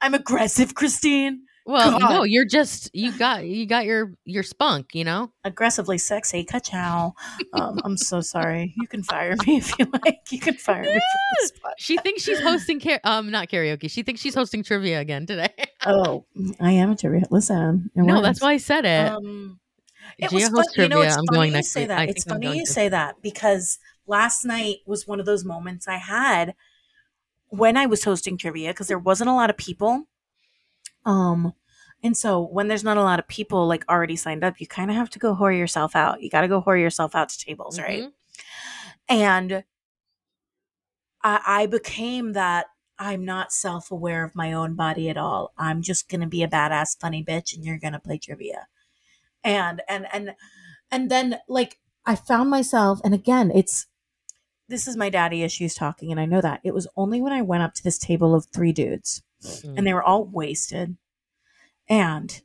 I'm aggressive, Christine. Well, God. no, you're just you got you got your your spunk, you know? Aggressively sexy. Ka-chow. Um, I'm so sorry. You can fire me if you like. You can fire me. She thinks she's hosting car- um not karaoke. She thinks she's hosting trivia again today. Oh, I am a trivia. Listen. no, that's why I said it. Um, it Gia was fun. You know, trivia. it's I'm funny going you next say week. that. I It's funny you say that because last night was one of those moments I had when I was hosting trivia because there wasn't a lot of people. Um, And so when there's not a lot of people like already signed up, you kind of have to go whore yourself out. You got to go whore yourself out to tables, right? Mhm. And I, I became that I'm not self aware of my own body at all. I'm just gonna be a badass funny bitch, and you're gonna play trivia. And and and and then like I found myself, and again, it's this is my daddy issues talking, and I know that it was only when I went up to this table of three dudes, Mm. and they were all wasted and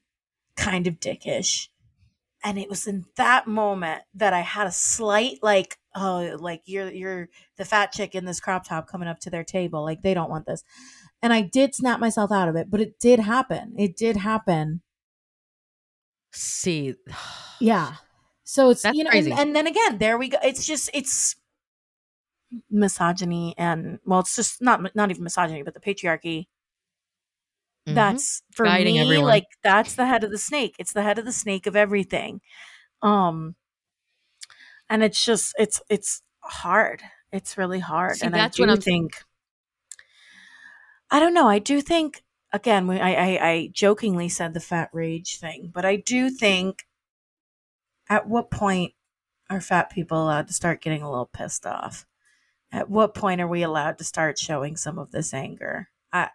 kind of dickish. And it was in that moment that I had a slight like, oh, like you're you're the fat chick in this crop top coming up to their table. Like they don't want this. And I did snap myself out of it, but it did happen. It did happen. See, Yeah. So it's That's you know, crazy. and, and then again, there we go. It's just it's misogyny and well, it's just not not even misogyny, but the patriarchy Mhm. that's for Guiding me everyone. like that's the head of the snake. It's the head of the snake of everything. Um and it's just it's it's hard. It's really hard. See, and that's i what do I'm- think i don't know. I do think again we, I, I i jokingly said the fat rage thing but i do think at what point are fat people allowed to start getting a little pissed off? At what point are we allowed to start showing some of this anger? I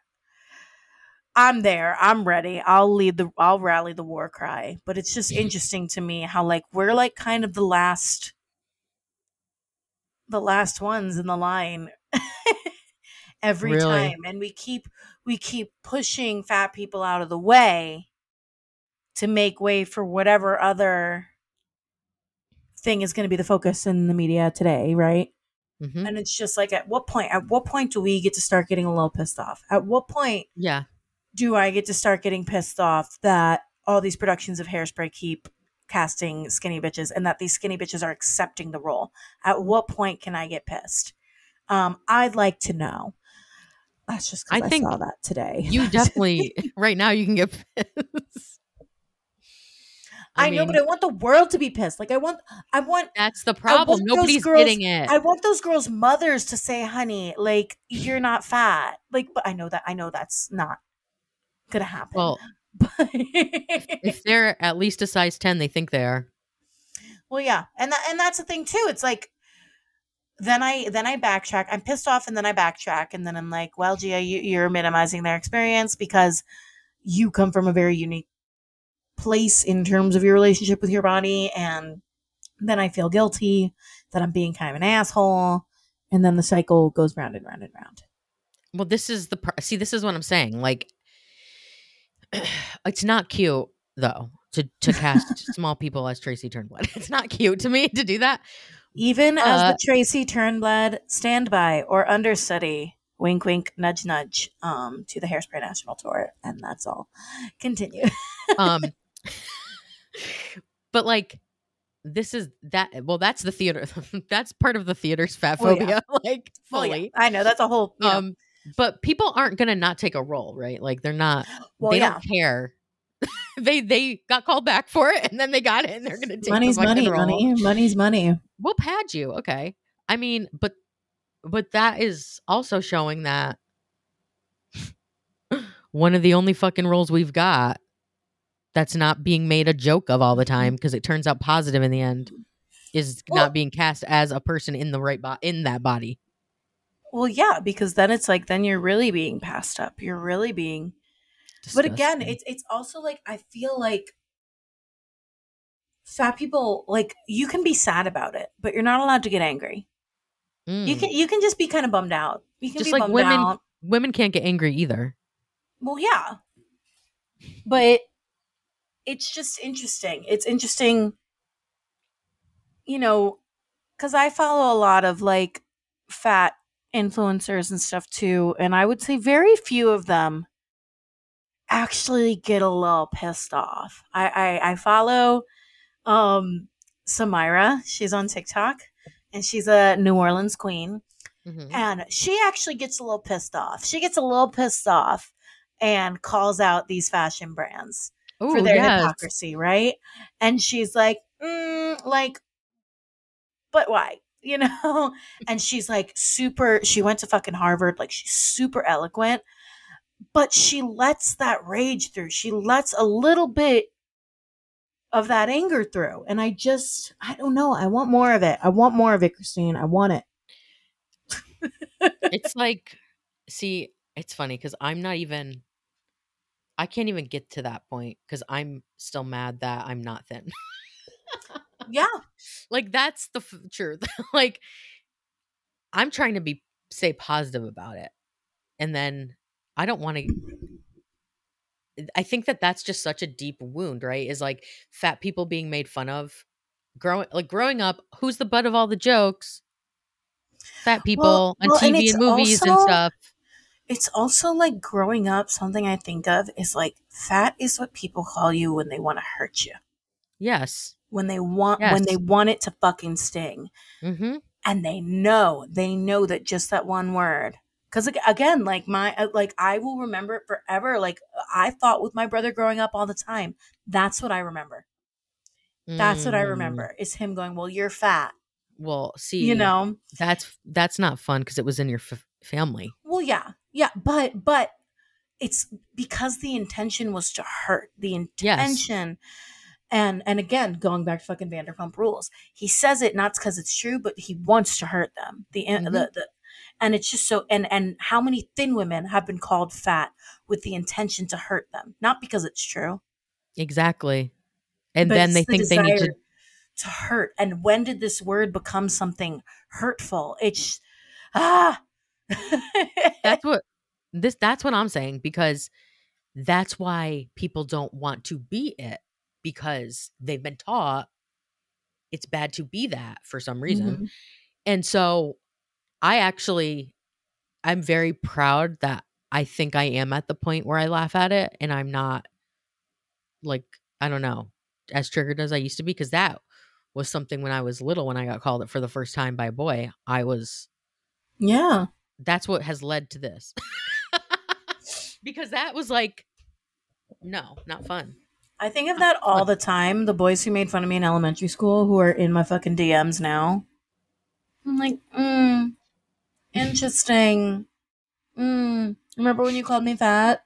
I'm there. I'm ready. I'll lead the I'll rally the war cry. But it's just interesting to me how like we're like kind of the last the last ones in the line every Really? time and we keep we keep pushing fat people out of the way to make way for whatever other thing is going to be the focus in the media today, right? Mhm. And it's just like at what point at what point do we get to start getting a little pissed off? At what point yeah, do I get to start getting pissed off that all these productions of Hairspray keep casting skinny bitches and that these skinny bitches are accepting the role? At what point can I get pissed? Um, I'd like to know. That's just because I I, think saw that today. you definitely right now you can get pissed. I, know, but I want the world to be pissed. Like I want, I want, that's the problem. Nobody's girls- getting it. I want those girls' mothers to say, "Honey, like you're not fat." Like, but I know that. I know that's not gonna happen. well, but if they're at least a size ten, they think they are. Well, yeah, and that, and that's the thing too. It's like then I then I backtrack. I'm pissed off, and then I backtrack, and then I'm like, well, Gia, you, you're minimizing their experience because you come from a very unique place in terms of your relationship with your body, and then I feel guilty that I'm being kind of an asshole, and then the cycle goes round and round and round. Well, this is the see. This is what I'm saying. Like, it's not cute though to to cast small people as Tracy Turnblad. It's not cute to me to do that. Even as Uh, the Tracy Turnblad standby or understudy, wink, wink, nudge, nudge, um, to the Hairspray National Tour, and that's all. Continue. Um, but like, this is that. Well, that's the theater. that's part of the theater's fat phobia. yeah. Like Well, fully. yeah, I know that's a whole. You know, Um, but people aren't gonna not take a role, right? Like they're not. well, they yeah, don't care. they they got called back for it, and then they got it, and they're gonna take money's the money, role. money, money's money. We'll pad you, okay? I mean, but but that is also showing that one of the only fucking roles we've got that's not being made a joke of all the time mm-hmm. because it turns out positive in the end is Well- not being cast as a person in the right bo- in that body. Well, yeah, because then it's like then you're really being passed up. You're really being. But again, it's it's also like I feel like fat people like you can be sad about it, but you're not allowed to get angry. You Mm. can you can just be kind of bummed out. You can Just be like bummed women- out. women can't get angry either. Well, yeah. But it's just interesting. It's interesting, you know, because I follow a lot of like fat influencers and stuff too. And I would say very few of them actually get a little pissed off. I, I, I follow um Samira. She's on TikTok and she's a New Orleans queen Mhm. and she actually gets a little pissed off. She gets a little pissed off and calls out these fashion brands for their yes. hypocrisy, right? And she's like, mm, like, but why? You know? and she's like super, she went to fucking Harvard, like she's super eloquent. but she lets that rage through. She lets a little bit of that anger through. And I just, I don't know. I want more of it. I want more of it, Christine. I want it. it's like, see, it's funny because I'm not even, I can't even get to that point because I'm still mad that I'm not thin. yeah. Like, that's the f- truth. like, I'm trying to be, stay positive about it. And then I don't want to I think that that's just such a deep wound, right? Is like fat people being made fun of. Growing like growing up, who's the butt of all the jokes? Fat people well, on well, TV and, and movies also, and stuff. It's also like growing up, something I think of is like fat is what people call you when they want to hurt you. Yes. When they want yes. when they want it to fucking sting. Mm-hmm. And they know, they know that just that one word because again like my uh, like i will remember it forever like i thought with my brother growing up all the time that's what i remember that's mm. what i mm. remember is him going well you're fat well see you know that's that's not fun because it was in your f- family well yeah yeah but but it's because the intention was to hurt the intention yes. And and again going back to fucking vanderpump rules he says it not because it's true but he wants to hurt them. The, mm-hmm. the the and it's just so and and how many thin women have been called fat with the intention to hurt them? Not because it's true. Exactly. And then they the think they need to to hurt. And when did this word become something hurtful? It's ah! That's what this that's what i'm saying because that's why people don't want to be it because they've been taught it's bad to be that for some reason mm-hmm. and so I actually I'm very proud that I think I am at the point where I laugh at it and I'm not like I don't know as triggered as I used to be because that was something when I was little when I got called it for the first time by a boy. I was Yeah. That's what has led to this. because that was like no, not fun. I think of that all the time. The boys who made fun of me in elementary school who are in my fucking DMs now. I'm like, mm, Interesting. Mm. Remember when you called me fat?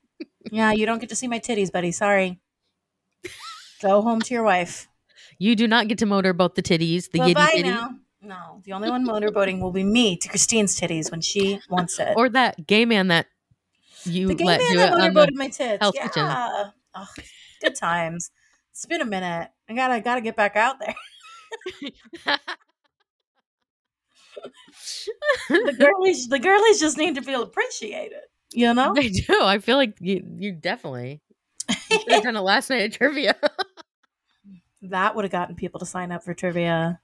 Yeah, you don't get to see my titties, buddy. Sorry. Go home to your wife. You do not get to motorboat the titties. The well, bye now. No, the only one motorboating will be me to Christine's titties when she wants it. Or that gay man that you the gay let man do that it motorboated my tits. Health yeah. Kitchen. Oh, good times. It's been a minute. I gotta gotta get back out there. the girlies, the girlies just need to feel appreciated. You know, they do. I feel like you, you definitely you done a last night at trivia. that would have gotten people to sign up for trivia.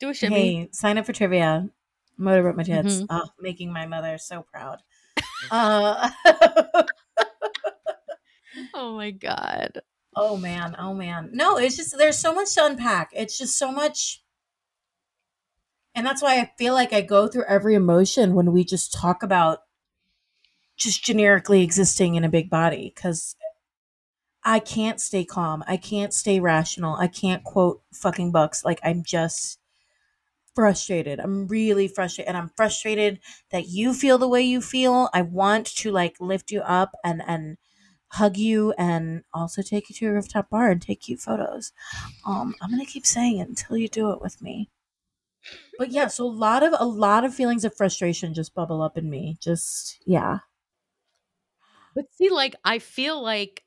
Do a shimmy. Hey, sign up for trivia. Motorboat my tits. Mm-hmm. Oh, making my mother so proud. uh, oh my god. Oh man. Oh man. No, it's just there's so much to unpack. It's just so much and that's why I feel like I go through every emotion when we just talk about just generically existing in a big body because I can't stay calm. I can't stay rational. I can't quote fucking books. Like I'm just frustrated. I'm really frustrated. And I'm frustrated that you feel the way you feel. I want to like lift you up and and hug you and also take you to a rooftop bar and take cute photos. Um, I'm gonna keep saying it until you do it with me but yeah, so a lot of a lot of feelings of frustration just bubble up in me. Just yeah. But see, like I feel like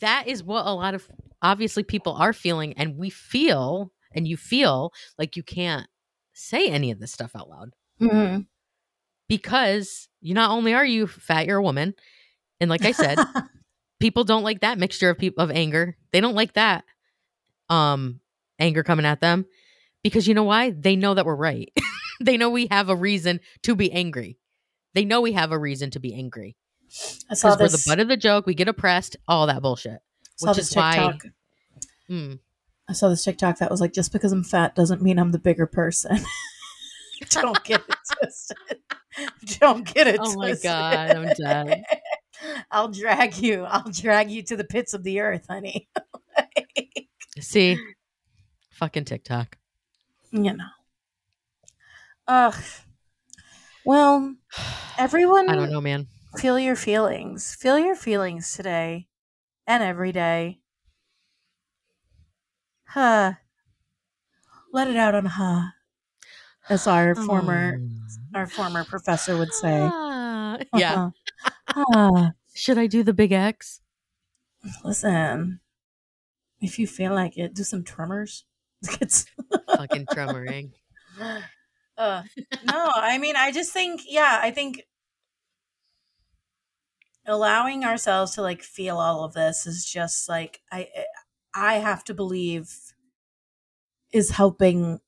that is what a lot of obviously people are feeling, and we feel, and you feel like you can't say any of this stuff out loud mm-hmm. because you not only are you fat, you're a woman, and like I said, people don't like that mixture of people of anger. They don't like that um anger coming at them because you know why? They know that we're right. they know we have a reason to be angry. They know we have a reason to be angry. Because we're the butt of the joke. We get oppressed. All that bullshit. Which is TikTok. why. Hmm. I saw this TikTok that was like, just because I'm fat doesn't mean I'm the bigger person. Don't get it twisted. Don't get it oh twisted. my god, I'm dead. I'll drag you. I'll drag you to the pits of the earth, honey. like, See, fucking TikTok you know. Ugh. Well, everyone. I don't know, man. Feel your feelings. Feel your feelings today and every day. Huh. Let it out on huh. As our former our former professor would say. Ah, yeah. Uh-huh. Should I do the big X? Listen, if you feel like it, do some tremors. It's Fucking tremoring. uh, no, I mean, I just think, yeah, I think allowing ourselves to like feel all of this is just like I, I have to believe is helping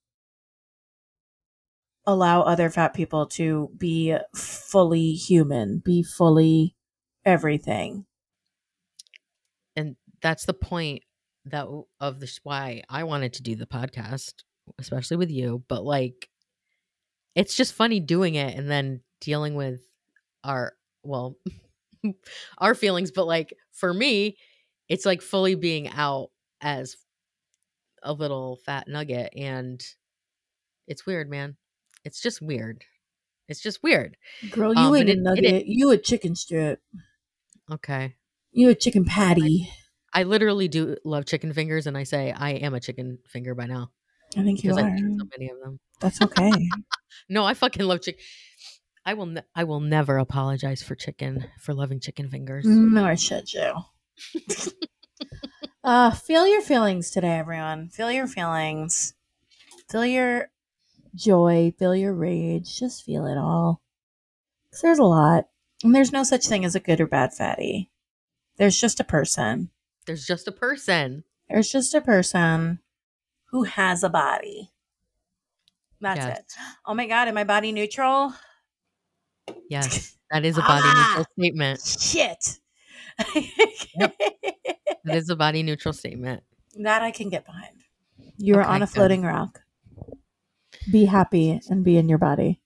allow other fat people to be fully human, be fully everything. and that's the point that of this why I wanted to do the podcast, especially with you. But like, it's just funny doing it and then dealing with our well, our feelings. But like for me, it's like fully being out as a little fat nugget, and it's weird, man. It's just weird. It's just weird. Girl, you Um, ain't a it- it- nugget. you a chicken strip. Okay. You a chicken patty. I literally do love chicken fingers, and I say I am a chicken finger by now I think you I are. eat so many of them. That's okay. No, I fucking love chicken. I will. Ne- I will never apologize for chicken for loving chicken fingers. Nor should you. uh, feel your feelings today, everyone. Feel your feelings. Feel your joy. Feel your rage. Just feel it all. 'Cause there's a lot. And there's no such thing as a good or bad fatty. There's just a person. There's just a person. There's just a person who has a body. That's Yes. it. Oh my God, am I body neutral? Yes, that is a body Ah! neutral statement. Shit. That is a body neutral statement. That I can get behind. You are Okay, on a good. floating rock. Be happy and be in your body.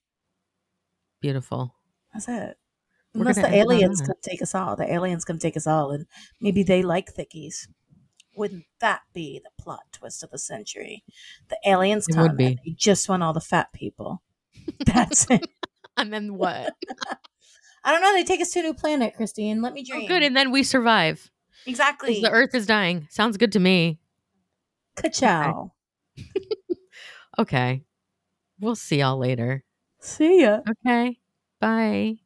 Beautiful. That's it. We're Unless the end it on aliens come take us all. The aliens come take us all, and maybe they like thickies. Wouldn't that be the plot twist of the century? The aliens It come and they just want all the fat people. That's it. And then what? I don't know. They take us to a new planet, Christine. Let me oh, dream. good. And then we survive. exactly. The Earth is dying. Sounds good to me. Ka-chow. Okay. We'll see y'all later. See ya. Okay. Bye.